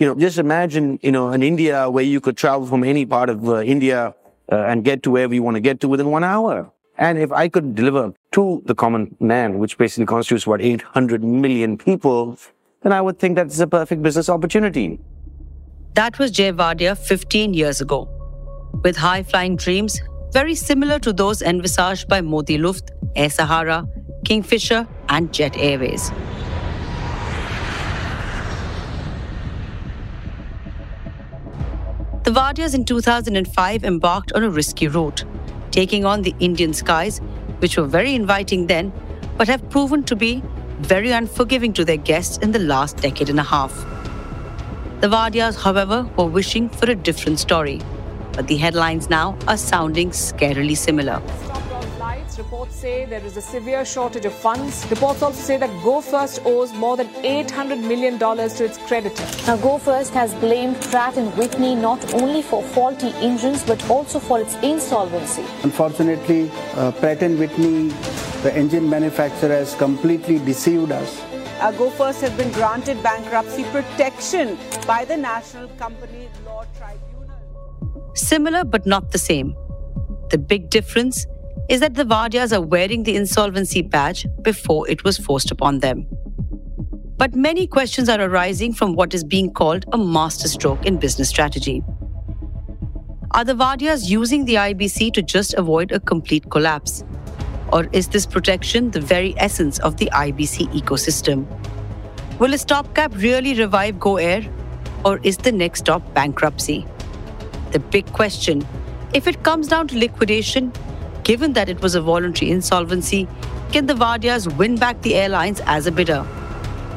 you know, just imagine, you know, in India where you could travel from any part of uh, India uh, and get to wherever you want to get to within one hour. And if I could deliver to the common man, which basically constitutes what 800 million people, then I would think that's a perfect business opportunity. That was Jeh Wadia 15 years ago. With high flying dreams, very similar to those envisaged by Modi Luft, Air Sahara, Kingfisher, and Jet Airways. The Wadias in 2005 embarked on a risky route, taking on the Indian skies, which were very inviting then, but have proven to be very unforgiving to their guests in the last decade and a half. The Wadias, however, were wishing for a different story, but the headlines now are sounding scarily similar. Reports say there is a severe shortage of funds. Reports also say that Go First owes more than $800 million to its creditors. Now, Go First has blamed Pratt & Whitney not only for faulty engines but also for its insolvency. Unfortunately, uh, Pratt & Whitney, the engine manufacturer, has completely deceived us. Uh, Go First has been granted bankruptcy protection by the National Company Law Tribunal. Similar but not the same. The big difference is that the Wadias are wearing the insolvency badge before it was forced upon them. But many questions are arising from what is being called a masterstroke in business strategy. Are the Wadias using the IBC to just avoid a complete collapse? Or is this protection the very essence of the IBC ecosystem? Will a stopgap really revive Go Air? Or is the next stop bankruptcy? The big question if it comes down to liquidation, Given that it was a voluntary insolvency, can the Wadias win back the airlines as a bidder?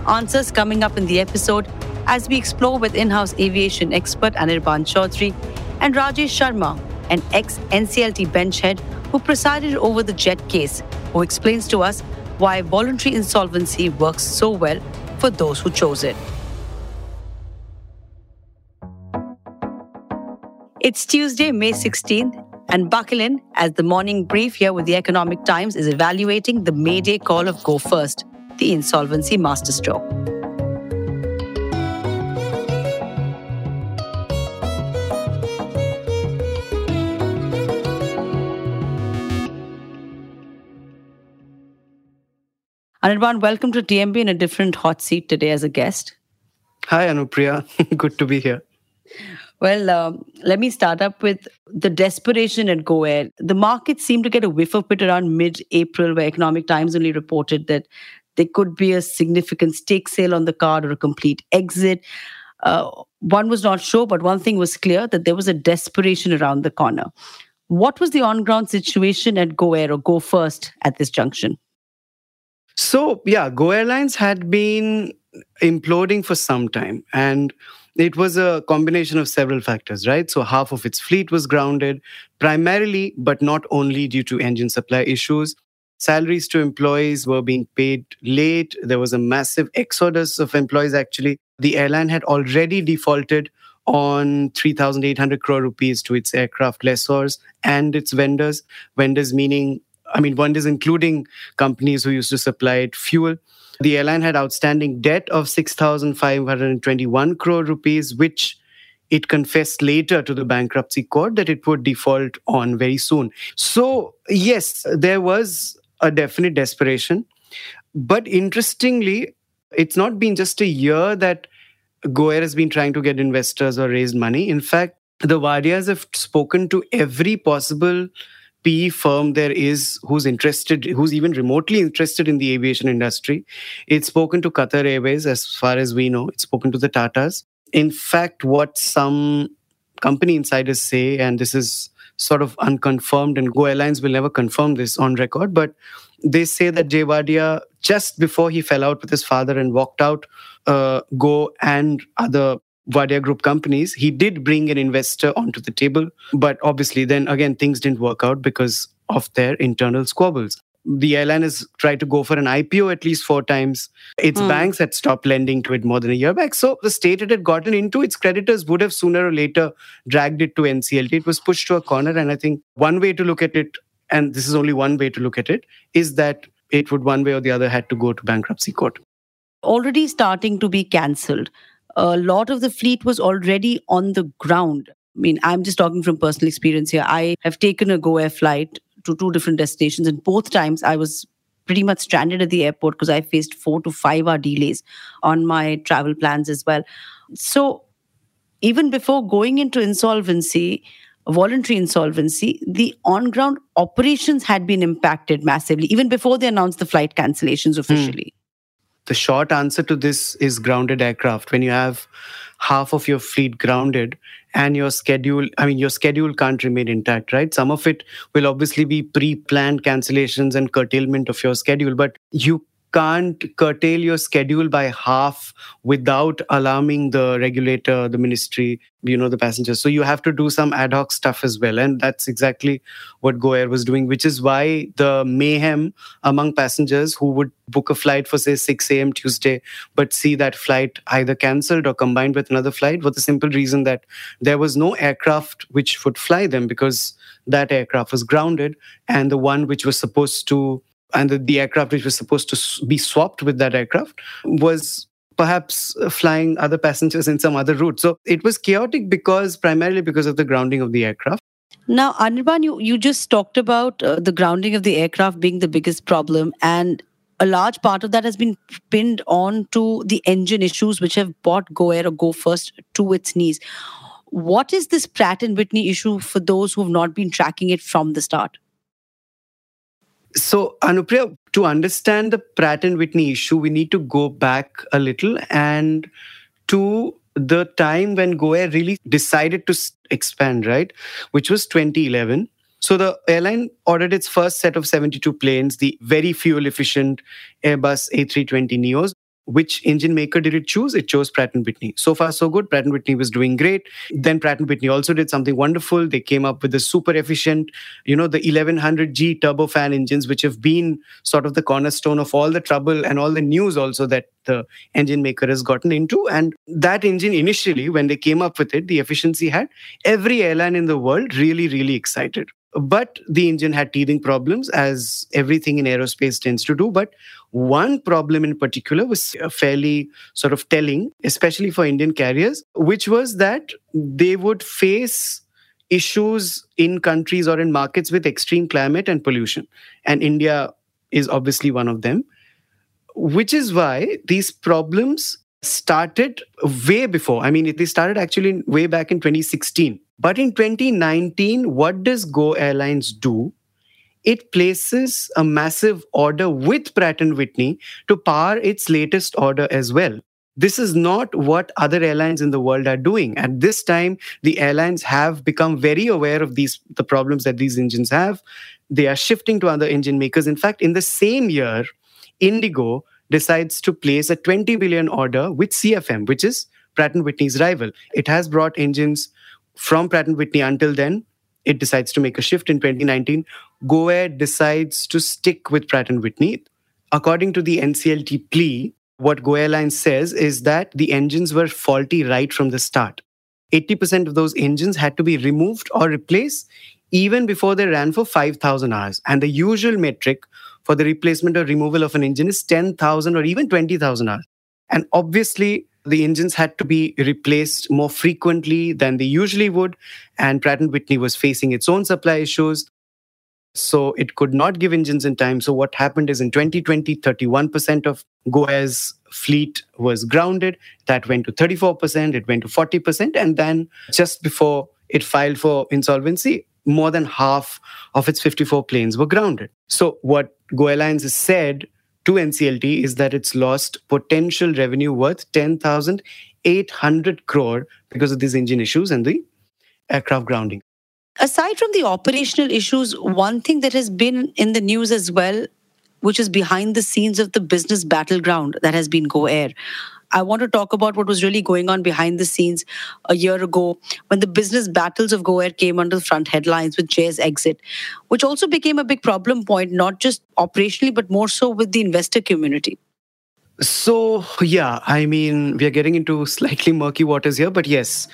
Answers coming up in the episode as we explore with in house aviation expert Anirban Chowdhury and Rajesh Sharma, an ex NCLT bench head who presided over the jet case, who explains to us why voluntary insolvency works so well for those who chose it. It's Tuesday, May 16th, and buckle in as the morning brief here with the Economic Times is evaluating the Mayday call of Go First, the insolvency masterstroke. Anirban, welcome to TMB in a different hot seat today as a guest. Hi, Anupriya. Good to be here. Well, um, let me start up with the desperation at GoAir. The market seemed to get a whiff of it around mid April, where Economic Times only reported that there could be a significant stake sale on the card or a complete exit. Uh, one was not sure, but one thing was clear that there was a desperation around the corner. What was the on ground situation at GoAir or Go First at this junction? So, yeah, Go Airlines had been imploding for some time. And it was a combination of several factors, right? So half of its fleet was grounded, primarily, but not only due to engine supply issues. Salaries to employees were being paid late. There was a massive exodus of employees, actually. The airline had already defaulted on 3,800 crore rupees to its aircraft lessors and its vendors. Vendors meaning, I mean, one is including companies who used to supply it fuel. The airline had outstanding debt of 6,521 crore rupees, which it confessed later to the bankruptcy court that it would default on very soon. So, yes, there was a definite desperation. But interestingly, it's not been just a year that Go Air has been trying to get investors or raise money. In fact, the Wadias have spoken to every possible PE firm there is who's interested, who's even remotely interested in the aviation industry. It's spoken to Qatar Airways, as far as we know. It's spoken to the Tatas. In fact, what some company insiders say, and this is sort of unconfirmed, and Go Airlines will never confirm this on record, but they say that Jeh Wadia, just before he fell out with his father and walked out, uh, Go and other Wadia Group companies, he did bring an investor onto the table. But obviously, then again, things didn't work out because of their internal squabbles. The airline has tried to go for an IPO at least four times. Its mm. banks had stopped lending to it more than a year back. So the state it had gotten into, its creditors would have sooner or later dragged it to NCLT. It was pushed to a corner. And I think one way to look at it, and this is only one way to look at it, is that it would one way or the other had to go to bankruptcy court. Already starting to be cancelled a lot of the fleet was already on the ground. I mean, I'm just talking from personal experience here. I have taken a Go Air flight to two different destinations, and both times I was pretty much stranded at the airport because I faced four to five hour delays on my travel plans as well. So, even before going into insolvency, voluntary insolvency, the on ground operations had been impacted massively, even before they announced the flight cancellations hmm. officially. The short answer to this is grounded aircraft. When you have half of your fleet grounded and your schedule, I mean, your schedule can't remain intact, right? Some of it will obviously be pre planned cancellations and curtailment of your schedule, but you can't curtail your schedule by half without alarming the regulator, the ministry, you know, the passengers. So you have to do some ad hoc stuff as well. And that's exactly what GoAir was doing, which is why the mayhem among passengers who would book a flight for, say, 6 a.m. Tuesday, but see that flight either cancelled or combined with another flight for the simple reason that there was no aircraft which would fly them because that aircraft was grounded and the one which was supposed to and the, the aircraft which was supposed to be swapped with that aircraft was perhaps flying other passengers in some other route. So it was chaotic because primarily because of the grounding of the aircraft. Now, Anirban, you, you just talked about uh, the grounding of the aircraft being the biggest problem, and a large part of that has been pinned on to the engine issues which have brought Go Air or Go First to its knees. What is this Pratt and Whitney issue for those who have not been tracking it from the start? So, Anupriya, to understand the Pratt and Whitney issue, we need to go back a little and to the time when GoAir really decided to expand, right? Which was 2011. So the airline ordered its first set of 72 planes, the very fuel efficient Airbus A320 Neos, which engine maker did it choose? It chose Pratt & Whitney. So far, so good. Pratt & Whitney was doing great. Then Pratt & Whitney also did something wonderful. They came up with the super efficient, you know, the 1100G turbofan engines, which have been sort of the cornerstone of all the trouble and all the news also that the engine maker has gotten into. And that engine initially, when they came up with it, the efficiency had every airline in the world really, really excited. But the engine had teething problems, as everything in aerospace tends to do. But one problem in particular was uh, fairly sort of telling, especially for Indian carriers, which was that they would face issues in countries or in markets with extreme climate and pollution. And India is obviously one of them, which is why these problems started way before. I mean, they started actually way back in 2016 but in 2019, what does Go Airlines do? It places a massive order with Pratt & Whitney to power its latest order as well. This is not what other airlines in the world are doing. At this time, the airlines have become very aware of these the problems that these engines have. They are shifting to other engine makers. In fact, in the same year, Indigo decides to place a 20 billion order with CFM, which is Pratt & Whitney's rival. It has brought engines from Pratt & Whitney until then, it decides to make a shift in 2019. GoAir decides to stick with Pratt & Whitney. According to the NCLT plea, what Go Airlines says is that the engines were faulty right from the start. 80% of those engines had to be removed or replaced even before they ran for 5,000 hours. And the usual metric for the replacement or removal of an engine is 10,000 or even 20,000 hours. And obviously, the engines had to be replaced more frequently than they usually would, and Pratt & Whitney was facing its own supply issues. So it could not give engines in time. So what happened is in 2020, 31% of GoAir's fleet was grounded. That went to 34%, it went to 40%. And then just before it filed for insolvency, more than half of its 54 planes were grounded. So what Go has said to NCLT is that it's lost potential revenue worth 10,800 crore because of these engine issues and the aircraft grounding. Aside from the operational issues, one thing that has been in the news as well, which is behind the scenes of the business battleground that has been Go Air. I want to talk about what was really going on behind the scenes a year ago when the business battles of GoAir came under the front headlines with Jeh's exit, which also became a big problem point, not just operationally, but more so with the investor community. So, yeah, I mean, we are getting into slightly murky waters here, but yes,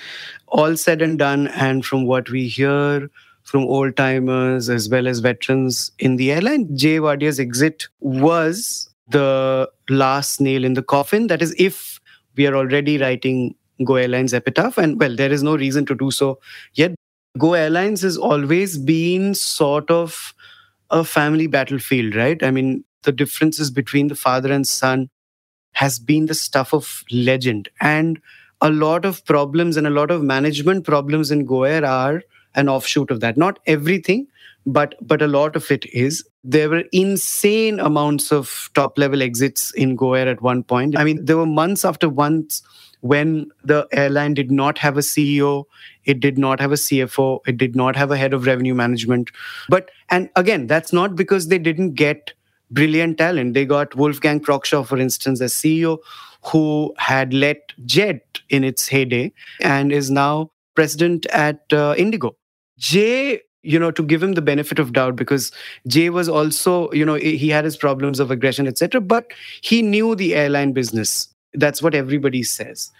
all said and done. And from what we hear from old timers as well as veterans in the airline, Jeh Wadia's exit was the last nail in the coffin. That is, if we are already writing Go Airlines epitaph. And well, there is no reason to do so yet. Go Airlines has always been sort of a family battlefield, right? I mean, the differences between the father and son has been the stuff of legend. And a lot of problems and a lot of management problems in Go Air are an offshoot of that. Not everything, but but a lot of it is. There were insane amounts of top level exits in goair at one point. I mean, there were months after months when the airline did not have a CEO, it did not have a CFO, it did not have a head of revenue management. But and again, that's not because they didn't get brilliant talent. They got Wolfgang Prock-Schauer, for instance, as CEO, who had led Jet in its heyday and is now president at uh, Indigo. Jeh, you know, to give him the benefit of doubt, because Jeh was also, you know, he had his problems of aggression, etc. But he knew the airline business. That's what everybody says.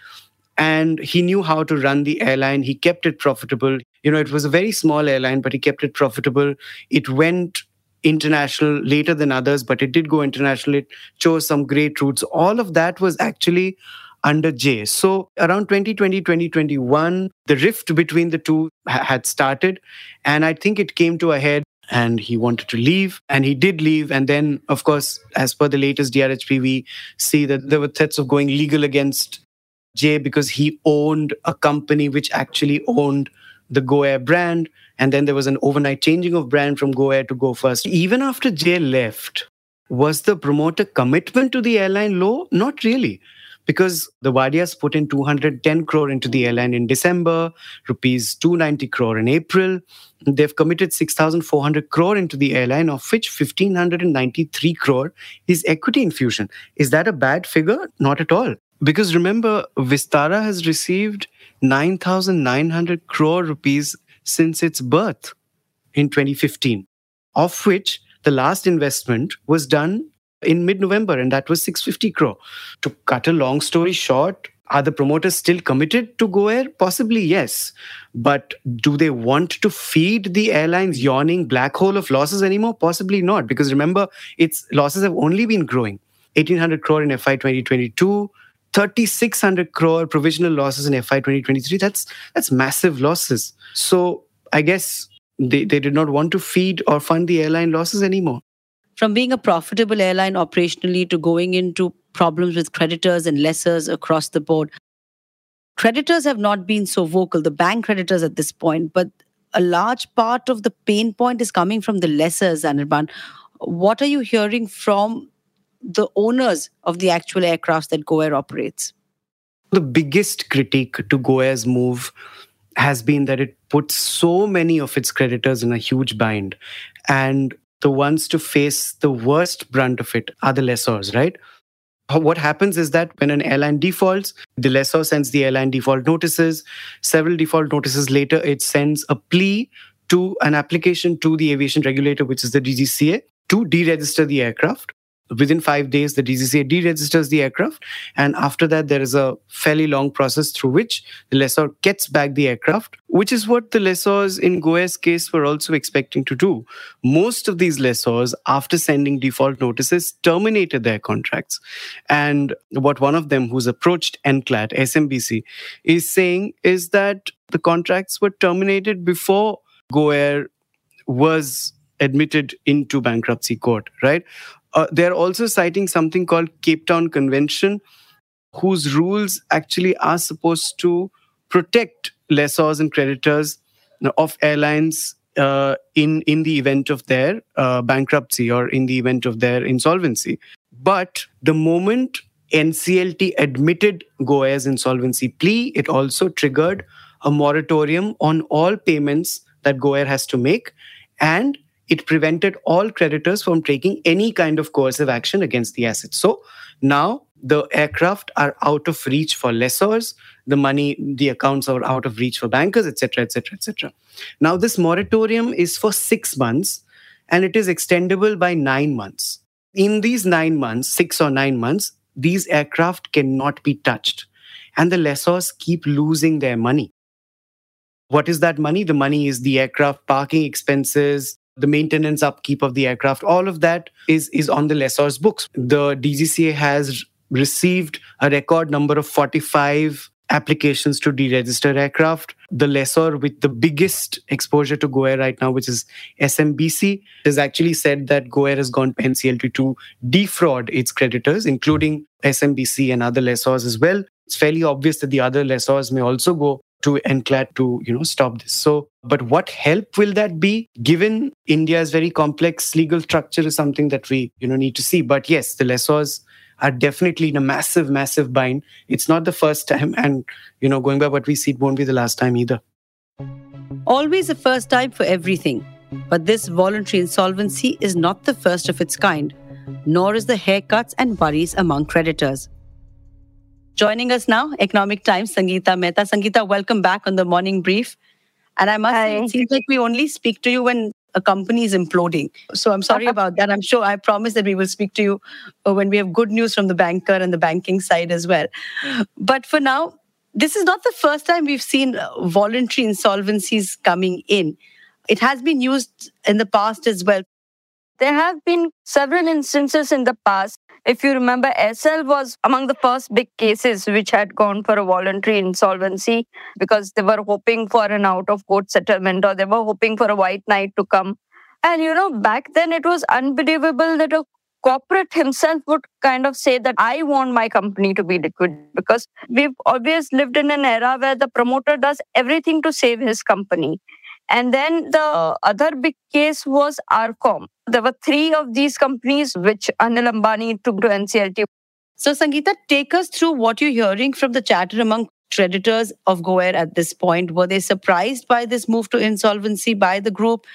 And he knew how to run the airline. He kept it profitable. You know, it was a very small airline, but he kept it profitable. It went international later than others, but it did go international. It chose some great routes. All of that was actually under Jeh. So around 2020, 2021, the rift between the two ha- had started. And I think it came to a head and he wanted to leave and he did leave. And then, of course, as per the latest DRHP, we see that there were threats of going legal against Jeh because he owned a company which actually owned the Go Air brand. And then there was an overnight changing of brand from Go Air to Go First. Even after Jeh left, was the promoter commitment to the airline low? Not really. Because the Wadias put in 210 crore into the airline in December, rupees 290 crore in April. They've committed 6,400 crore into the airline, of which 1,593 crore is equity infusion. Is that a bad figure? Not at all. Because remember, Vistara has received 9,900 crore rupees since its birth in 2015, of which the last investment was done in mid November, and that was 650 crore. To cut a long story short, are the promoters still committed to Go Air? Possibly yes. But do they want to feed the airline's yawning black hole of losses anymore? Possibly not. Because remember, its losses have only been growing. 1800 crore in FY 2022, 3600 crore provisional losses in FY 2023. That's that's massive losses. So I guess they, they did not want to feed or fund the airline losses anymore. From being a profitable airline operationally to going into problems with creditors and lessors across the board. Creditors have not been so vocal, the bank creditors at this point, but a large part of the pain point is coming from the lessors, Anirban. What are you hearing from the owners of the actual aircrafts that Go Air operates? The biggest critique to Go Air's move has been that it puts so many of its creditors in a huge bind. And the ones to face the worst brunt of it are the lessors, right? What happens is that when an airline defaults, the lessor sends the airline default notices. Several default notices later, it sends a plea to an application to the aviation regulator, which is the DGCA, to deregister the aircraft within five days, the DGCA deregisters the aircraft. And after that, there is a fairly long process through which the lessor gets back the aircraft, which is what the lessors in Go Air's case were also expecting to do. Most of these lessors, after sending default notices, terminated their contracts. And what one of them, who's approached NCLAT, SMBC, is saying is that the contracts were terminated before Go Air was admitted into bankruptcy court, right? Uh, they're also citing something called Cape Town Convention, whose rules actually are supposed to protect lessors and creditors of airlines uh, in in the event of their uh, bankruptcy or in the event of their insolvency. But the moment NCLT admitted Go Air's insolvency plea, it also triggered a moratorium on all payments that Go Air has to make, and it prevented all creditors from taking any kind of coercive action against the assets. So now the aircraft are out of reach for lessors, the money, the accounts are out of reach for bankers, etc., etc., etc. Now this moratorium is for six months and it is extendable by nine months. In these nine months, six or nine months, these aircraft cannot be touched, and the lessors keep losing their money. What is that money? The money is the aircraft parking expenses, the maintenance upkeep of the aircraft all of that is is on the lessor's books the dgca has received a record number of 45 applications to deregister aircraft. The lessor with the biggest exposure to GoAir right now, which is SMBC, has actually said that GoAir has gone to NCLT to defraud its creditors, including SMBC and other lessors as well. It's fairly obvious that the other lessors may also go to NCLAT to you know stop this. So, but what help will that be? Given India's very complex legal structure is something that we you know need to see. But yes, the lessors are definitely in a massive, massive bind. It's not the first time, and you know, going by what we see, it won't be the last time either. Always a first time for everything. But this voluntary insolvency is not the first of its kind, nor is the haircuts and worries among creditors. Joining us now, Economic Times, Sangita Mehta. Sangita, welcome back on the morning brief. And I must say, it seems like we only speak to you when a company is imploding. So I'm sorry about that. I'm sure I promise that we will speak to you uh, when we have good news from the banker and the banking side as well. But for now, this is not the first time we've seen uh, voluntary insolvencies coming in. It has been used in the past as well. There have been several instances in the past. If you remember, Aircel was among the first big cases which had gone for a voluntary insolvency because they were hoping for an out of court settlement or they were hoping for a white knight to come. And you know, back then it was unbelievable that a corporate himself would kind of say that I want my company to be liquid because we've always lived in an era where the promoter does everything to save his company. And then the other big case was RCom. There were three of these companies which Anil Ambani took to NCLT. So, Sangita, take us through what you're hearing from the chatter among creditors of GoAir at this point. Were they surprised by this move to insolvency by the group?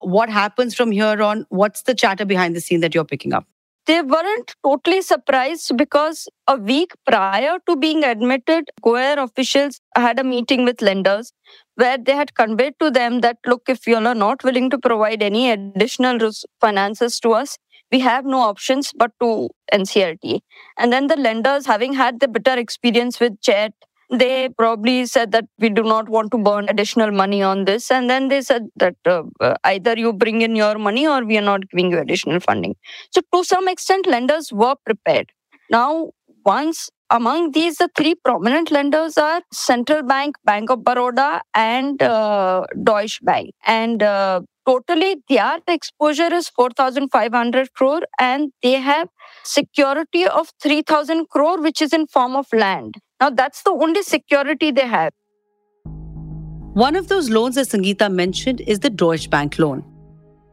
What happens from here on? What's the chatter behind the scene that you're picking up? they weren't totally surprised because a week prior to being admitted, GoAir officials had a meeting with lenders where they had conveyed to them that, look, if you are not willing to provide any additional finances to us, we have no options but to NCLT. And then the lenders, having had the bitter experience with Jet, they probably said that we do not want to burn additional money on this. And then they said that uh, uh, either you bring in your money or we are not giving you additional funding. So, to some extent, lenders were prepared. Now, once among these, the three prominent lenders are Central Bank, Bank of Baroda, and uh, Deutsche Bank. And uh, totally, their exposure is 4,500 crore, and they have security of 3,000 crore, which is in form of land. Now, that's the only security they have. One of those loans that Sangita mentioned is the Deutsche Bank loan.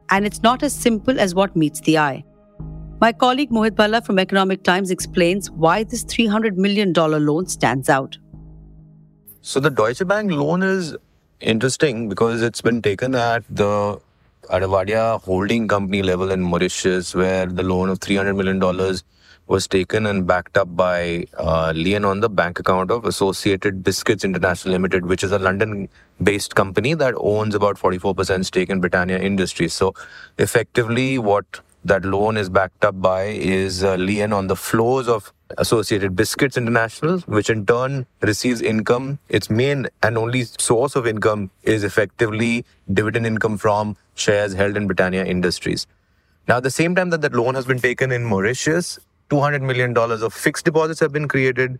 And it's not as simple as what meets the eye. My colleague Mohit Bhalla from Economic Times explains why this $300 million loan stands out. So, the Deutsche Bank loan is interesting because it's been taken at the Adavadia holding company level in Mauritius, where the loan of $300 million was taken and backed up by uh, lien on the bank account of Associated Biscuits International Limited, which is a London based company that owns about 44% stake in Britannia Industries. So, effectively, what that loan is backed up by is uh, lien on the flows of Associated Biscuits International, which in turn receives income. Its main and only source of income is effectively dividend income from shares held in Britannia Industries. Now, at the same time that that loan has been taken in Mauritius, $200 million of fixed deposits have been created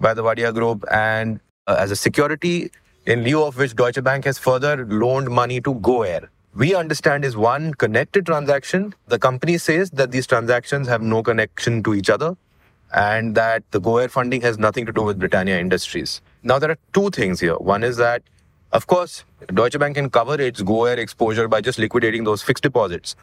by the Wadia Group and uh, as a security, in lieu of which Deutsche Bank has further loaned money to GoAir. We understand is one connected transaction. The company says that these transactions have no connection to each other and that the GoAir funding has nothing to do with Britannia Industries. Now, there are two things here. One is that, of course, Deutsche Bank can cover its GoAir exposure by just liquidating those fixed deposits.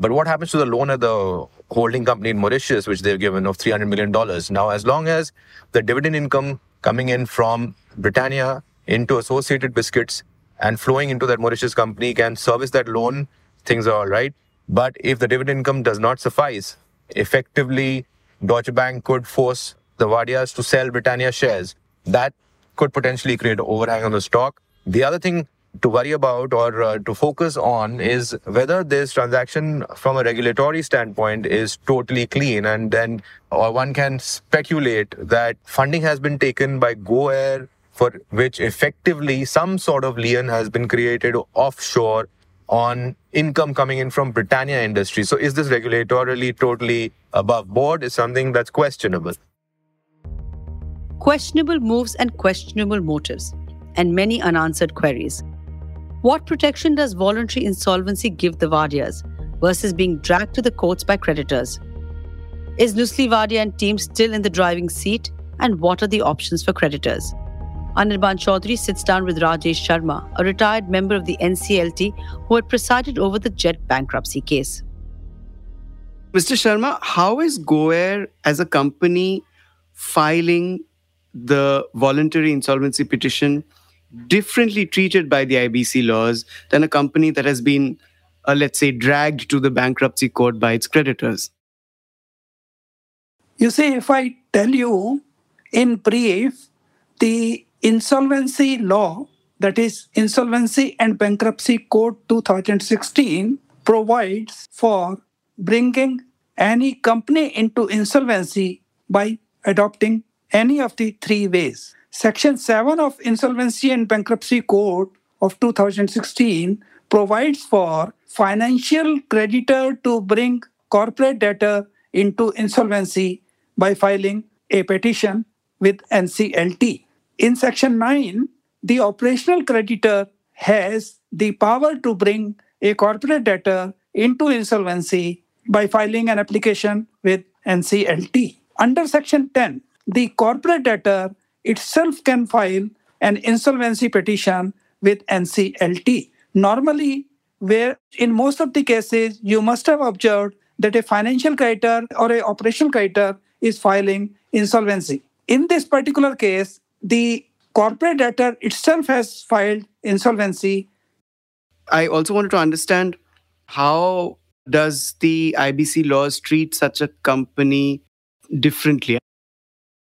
But what happens to the loan at the holding company in Mauritius, which they've given of $300 million? Now, as long as the dividend income coming in from Britannia into Associated Biscuits and flowing into that Mauritius company can service that loan, things are all right. But if the dividend income does not suffice, effectively, Deutsche Bank could force the Wadias to sell Britannia shares. That could potentially create an overhang on the stock. The other thing to worry about or uh, to focus on is whether this transaction from a regulatory standpoint is totally clean and then or one can speculate that funding has been taken by GoAir for which effectively some sort of lien has been created offshore on income coming in from Britannia industry. So is this regulatorily totally above board is something that's questionable. questionable moves and questionable motives, and many unanswered queries. What protection does voluntary insolvency give the Wadias versus being dragged to the courts by creditors? Is Nusli Wadia and team still in the driving seat? And what are the options for creditors? Anirban Chowdhury sits down with Rajesh Sharma, a retired member of the NCLT who had presided over the Jet bankruptcy case. Mr. Sharma, how is GoAir as a company filing the voluntary insolvency petition differently treated by the IBC laws than a company that has been, uh, let's say, dragged to the bankruptcy court by its creditors? You see, if I tell you in brief, the insolvency law, that is Insolvency and Bankruptcy Code 2016, provides for bringing any company into insolvency by adopting any of the three ways. Section 7 of Insolvency and Bankruptcy Code of 2016 provides for financial creditor to bring corporate debtor into insolvency by filing a petition with NCLT. In section 9, the operational creditor has the power to bring a corporate debtor into insolvency by filing an application with NCLT. Under section 10, the corporate debtor itself can file an insolvency petition with NCLT. Normally, where in most of the cases you must have observed that a financial creditor or a operational creditor is filing insolvency. In this particular case, the corporate debtor itself has filed insolvency. I also wanted to understand how does the IBC laws treat such a company differently?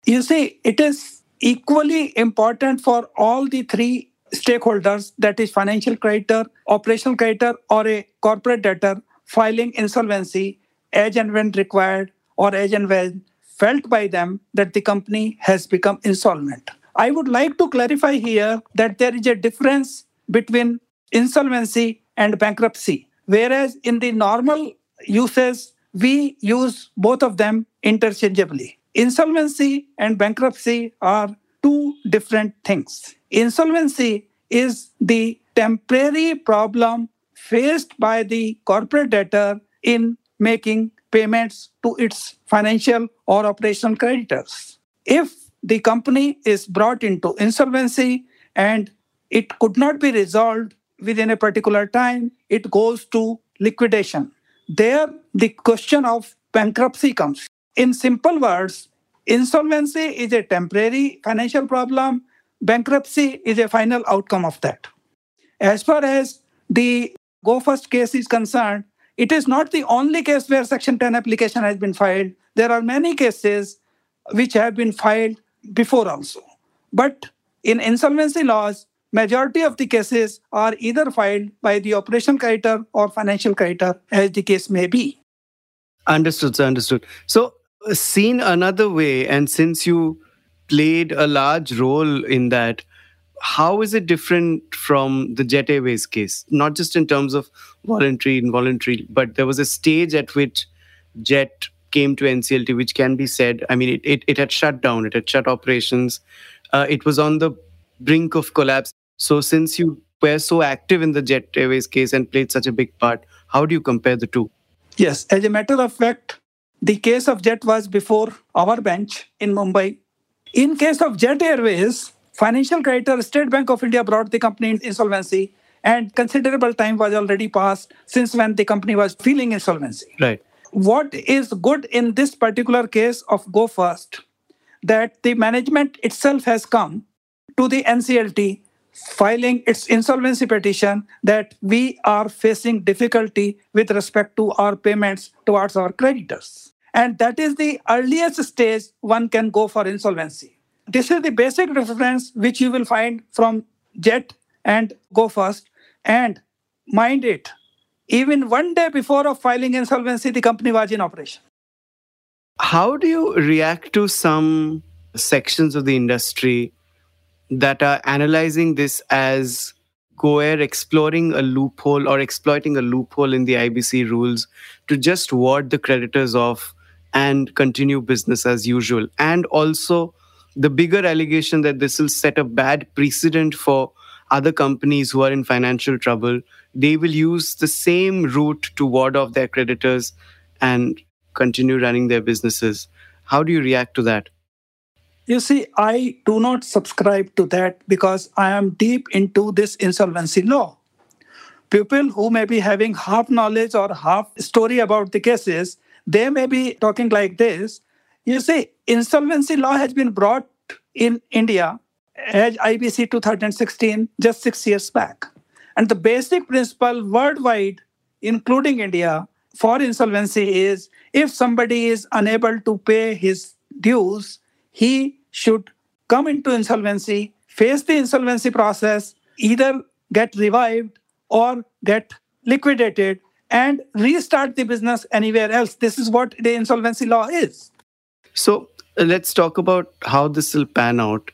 You see, it is equally important for all the three stakeholders that is financial creditor, operational creditor, or a corporate debtor filing insolvency as and when required or as and when felt by them that the company has become insolvent. I would like to clarify here that there is a difference between insolvency and bankruptcy. Whereas in the normal uses, we use both of them interchangeably. Insolvency and bankruptcy are two different things. Insolvency is the temporary problem faced by the corporate debtor in making payments to its financial or operational creditors. If the company is brought into insolvency and it could not be resolved within a particular time, it goes to liquidation. There, the question of bankruptcy comes. In simple words, insolvency is a temporary financial problem, bankruptcy is a final outcome of that. As far as the Go First case is concerned, it is not the only case where Section 10 application has been filed. There are many cases which have been filed before also. But in insolvency laws, majority of the cases are either filed by the operational creditor or financial creditor, as the case may be. Understood, sir. Understood. So, uh, seen another way, and since you played a large role in that, how is it different from the Jet Airways case? Not just in terms of voluntary, involuntary, but there was a stage at which Jet came to NCLT, which can be said, I mean, it, it, it had shut down, it had shut operations, uh, it was on the brink of collapse. So, since you were so active in the Jet Airways case and played such a big part, how do you compare the two? Yes, as a matter of fact, the case of Jet was before our bench in Mumbai. In case of Jet Airways, financial creditor State Bank of India brought the company in insolvency, and considerable time was already passed since when the company was feeling insolvency. Right. What is good in this particular case of Go First that the management itself has come to the NCLT filing its insolvency petition that we are facing difficulty with respect to our payments towards our creditors. And that is the earliest stage one can go for insolvency. This is the basic reference which you will find from JET and Go First. And mind it, even one day before of filing insolvency, the company was in operation. How do you react to some sections of the industry that are analyzing this as GoAir exploring a loophole or exploiting a loophole in the IBC rules to just ward the creditors off and continue business as usual, and also the bigger allegation that this will set a bad precedent for other companies who are in financial trouble. They will use the same route to ward off their creditors and continue running their businesses. How do you react to that? You see, I do not subscribe to that because I am deep into this insolvency law. People who may be having half knowledge or half story about the cases, they may be talking like this. You see, insolvency law has been brought in India as IBC 2016 just six years back. And the basic principle worldwide, including India, for insolvency is if somebody is unable to pay his dues, he should come into insolvency, face the insolvency process, either get revived or get liquidated and restart the business anywhere else. This is what the insolvency law is. So let's talk about how this will pan out.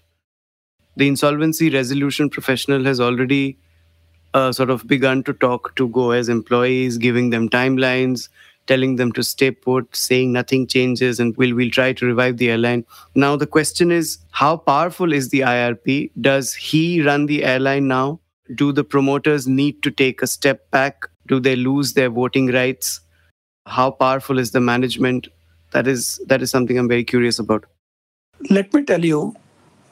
The insolvency resolution professional has already uh, sort of begun to talk to Goair's employees, giving them timelines, telling them to stay put, saying nothing changes and we'll, we'll try to revive the airline. Now, the question is how powerful is the IRP? Does he run the airline now? Do the promoters need to take a step back? Do they lose their voting rights? How powerful is the management? That is that is something I'm very curious about. Let me tell you,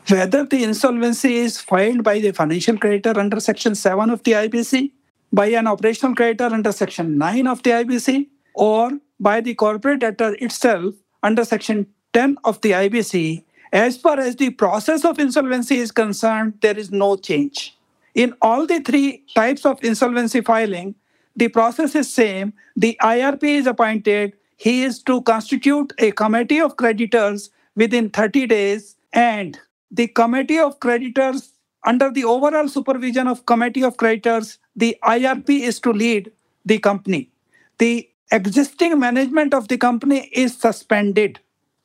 whether the insolvency is filed by the financial creditor under Section 7 of the IBC, by an operational creditor under Section 9 of the IBC, or by the corporate debtor itself under Section 10 of the IBC, as far as the process of insolvency is concerned, there is no change. In all the three types of insolvency filing, the process is same. The IRP is appointed. He is to constitute a committee of creditors within 30 days and the committee of creditors under the overall supervision of committee of creditors the irp is to lead the company. The existing management of the company is suspended.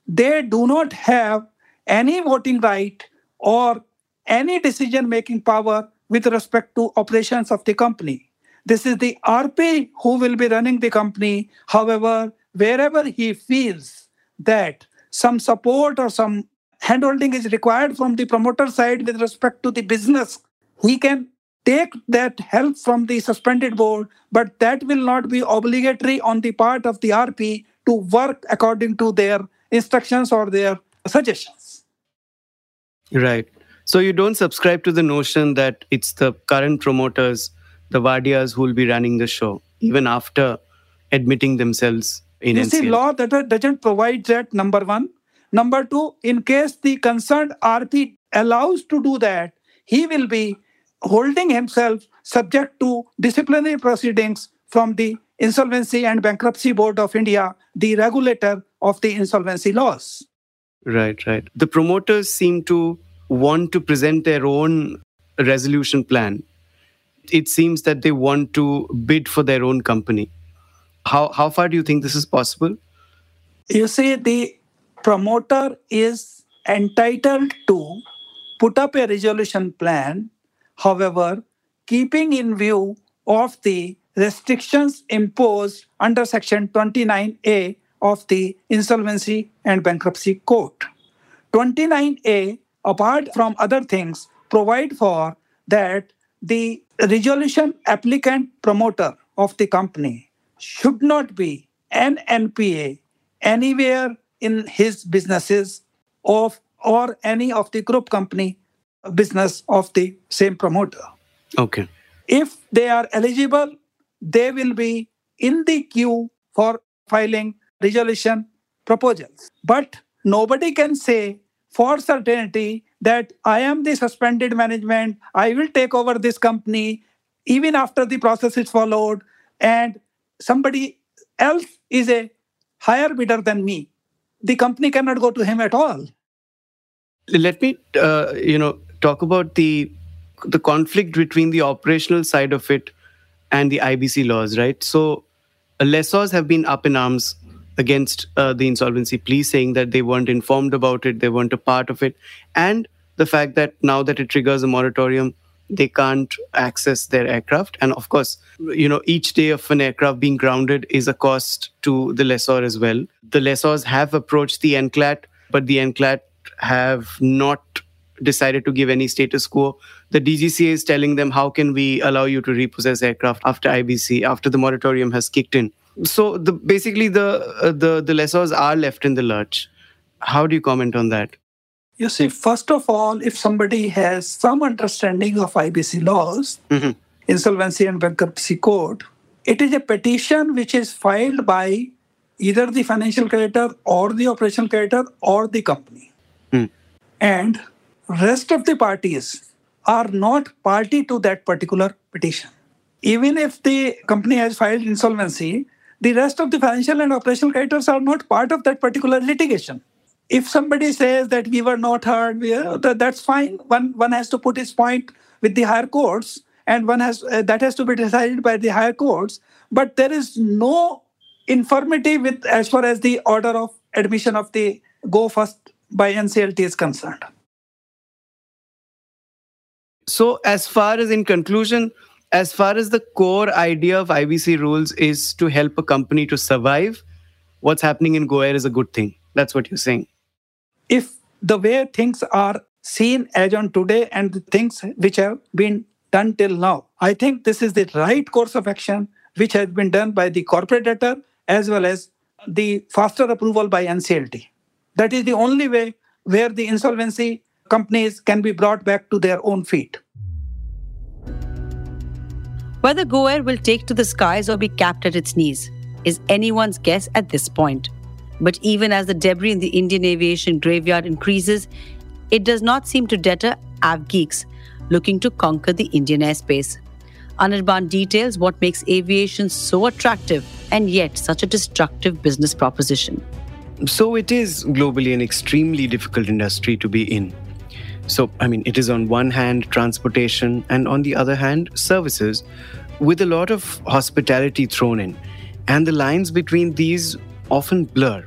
They do not have any voting right or any decision making power with respect to operations of the company. This is the rp who will be running the company. However wherever he feels that some support or some handholding is required from the promoter side with respect to the business, he can take that help from the suspended board, but that will not be obligatory on the part of the RP to work according to their instructions or their suggestions. Right. So you don't subscribe to the notion that it's the current promoters, the Wadias, who will be running the show, even after admitting themselves in You see, law that doesn't provide that, number one. Number two, in case the concerned RP allows to do that, he will be holding himself subject to disciplinary proceedings from the Insolvency and Bankruptcy Board of India, the regulator of the insolvency laws. Right, right. The promoters seem to want to present their own resolution plan. It seems that they want to bid for their own company. How, how far do you think this is possible? You see, the promoter is entitled to put up a resolution plan, however, keeping in view of the restrictions imposed under Section 29A of the Insolvency and Bankruptcy Code. 29A, apart from other things, provide for that the resolution applicant promoter of the company should not be an NPA anywhere in his businesses of or any of the group company business of the same promoter. Okay. If they are eligible, they will be in the queue for filing resolution proposals. But nobody can say for certainty that I am the suspended management, I will take over this company even after the process is followed, and somebody else is a higher bidder than me the company cannot go to him at all. Let me, uh, you know, talk about the the conflict between the operational side of it and the IBC laws, right? So, uh, lessors have been up in arms against uh, the insolvency plea, saying that they weren't informed about it, they weren't a part of it, and the fact that now that it triggers a moratorium, they can't access their aircraft. And of course, you know, each day of an aircraft being grounded is a cost to the lessor as well. The lessors have approached the NCLAT, but the NCLAT have not decided to give any status quo. The DGCA is telling them, how can we allow you to repossess aircraft after IBC, after the moratorium has kicked in? So the, basically, the, uh, the, the lessors are left in the lurch. How do you comment on that? You see, first of all, if somebody has some understanding of IBC laws, mm-hmm. insolvency and bankruptcy code, it is a petition which is filed by either the financial creditor or the operational creditor or the company. Mm. And rest of the parties are not party to that particular petition. Even if the company has filed insolvency, the rest of the financial and operational creditors are not part of that particular litigation. If somebody says that we were not heard, we, that's fine. One, one has to put his point with the higher courts, and one has uh, that has to be decided by the higher courts. But there is no infirmity with as far as the order of admission of the go first by NCLT is concerned. So, as far as in conclusion, as far as the core idea of IBC rules is to help a company to survive, what's happening in GoAir is a good thing. That's what you're saying. If the way things are seen as on today and the things which have been done till now, I think this is the right course of action which has been done by the corporate debtor as well as the faster approval by NCLT. That is the only way where the insolvency companies can be brought back to their own feet. Whether GoAir will take to the skies or be capped at its knees is anyone's guess at this point. But even as the debris in the Indian aviation graveyard increases, it does not seem to deter avgeeks looking to conquer the Indian airspace. Anirban details what makes aviation so attractive and yet such a destructive business proposition. So, it is globally an extremely difficult industry to be in. So, I mean, it is on one hand transportation, and on the other hand, services, with a lot of hospitality thrown in. And the lines between these often blur.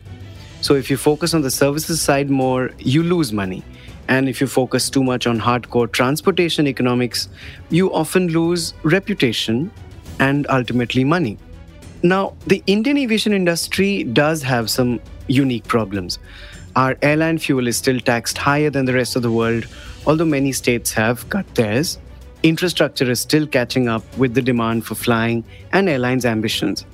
So, if you focus on the services side more, you lose money. And if you focus too much on hardcore transportation economics, you often lose reputation and ultimately money. Now, the Indian aviation industry does have some unique problems. Our airline fuel is still taxed higher than the rest of the world, although many states have cut theirs. Infrastructure is still catching up with the demand for flying and airlines' ambitions.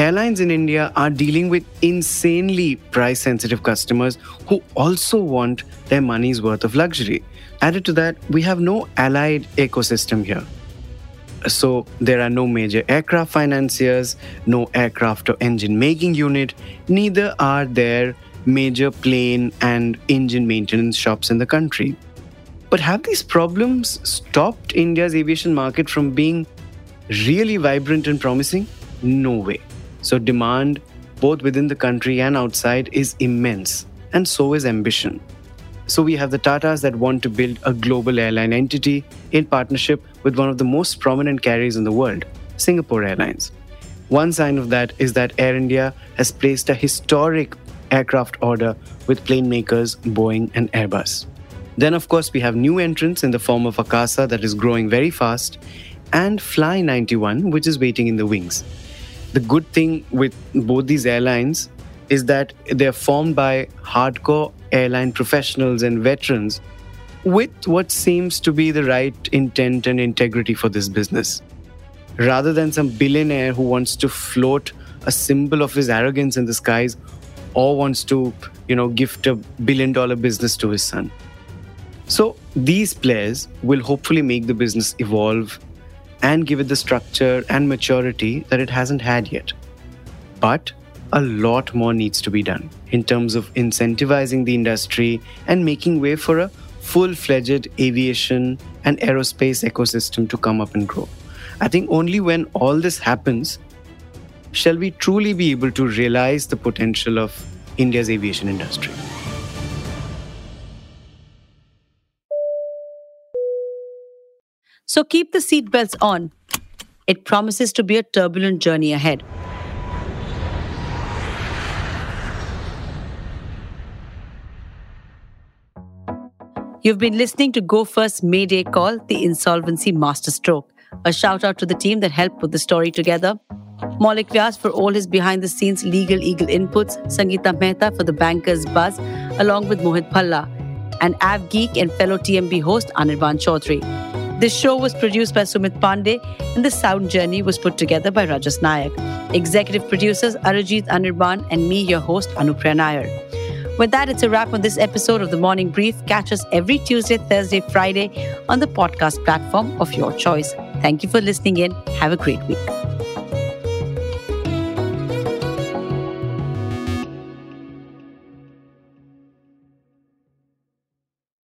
Airlines in India are dealing with insanely price sensitive customers who also want their money's worth of luxury. Added to that, we have no allied ecosystem here. So, there are no major aircraft financiers, no aircraft or engine making unit, neither are there major plane and engine maintenance shops in the country. But have these problems stopped India's aviation market from being really vibrant and promising? No way. So, demand both within the country and outside is immense, and so is ambition. So, we have the Tatas that want to build a global airline entity in partnership with one of the most prominent carriers in the world, Singapore Airlines. One sign of that is that Air India has placed a historic aircraft order with plane makers Boeing and Airbus. Then, of course, we have new entrants in the form of Akasa that is growing very fast, and Fly 91, which is waiting in the wings the good thing with both these airlines is that they're formed by hardcore airline professionals and veterans with what seems to be the right intent and integrity for this business. Rather than some billionaire who wants to float a symbol of his arrogance in the skies or wants to, you know, gift a billion dollar business to his son. So these players will hopefully make the business evolve and give it the structure and maturity that it hasn't had yet. But a lot more needs to be done in terms of incentivizing the industry and making way for a full fledged aviation and aerospace ecosystem to come up and grow. I think only when all this happens shall we truly be able to realize the potential of India's aviation industry. So keep the seatbelts on. It promises to be a turbulent journey ahead. You've been listening to Go First Mayday Call, the insolvency masterstroke. A shout out to the team that helped put the story together. Maulik Vyas for all his behind the scenes legal eagle inputs, Sangita Mehta for the banker's buzz, along with Mohit Bhalla, and Av Geek and fellow TMB host Anirban Chowdhury. This show was produced by Sumit Pandey, and the sound journey was put together by Rajas Nayak. Executive producers Arijit Anirban and me, your host Anupriya Nair. With that, it's a wrap on this episode of The Morning Brief. Catch us every Tuesday, Thursday, Friday on the podcast platform of your choice. Thank you for listening in. Have a great week.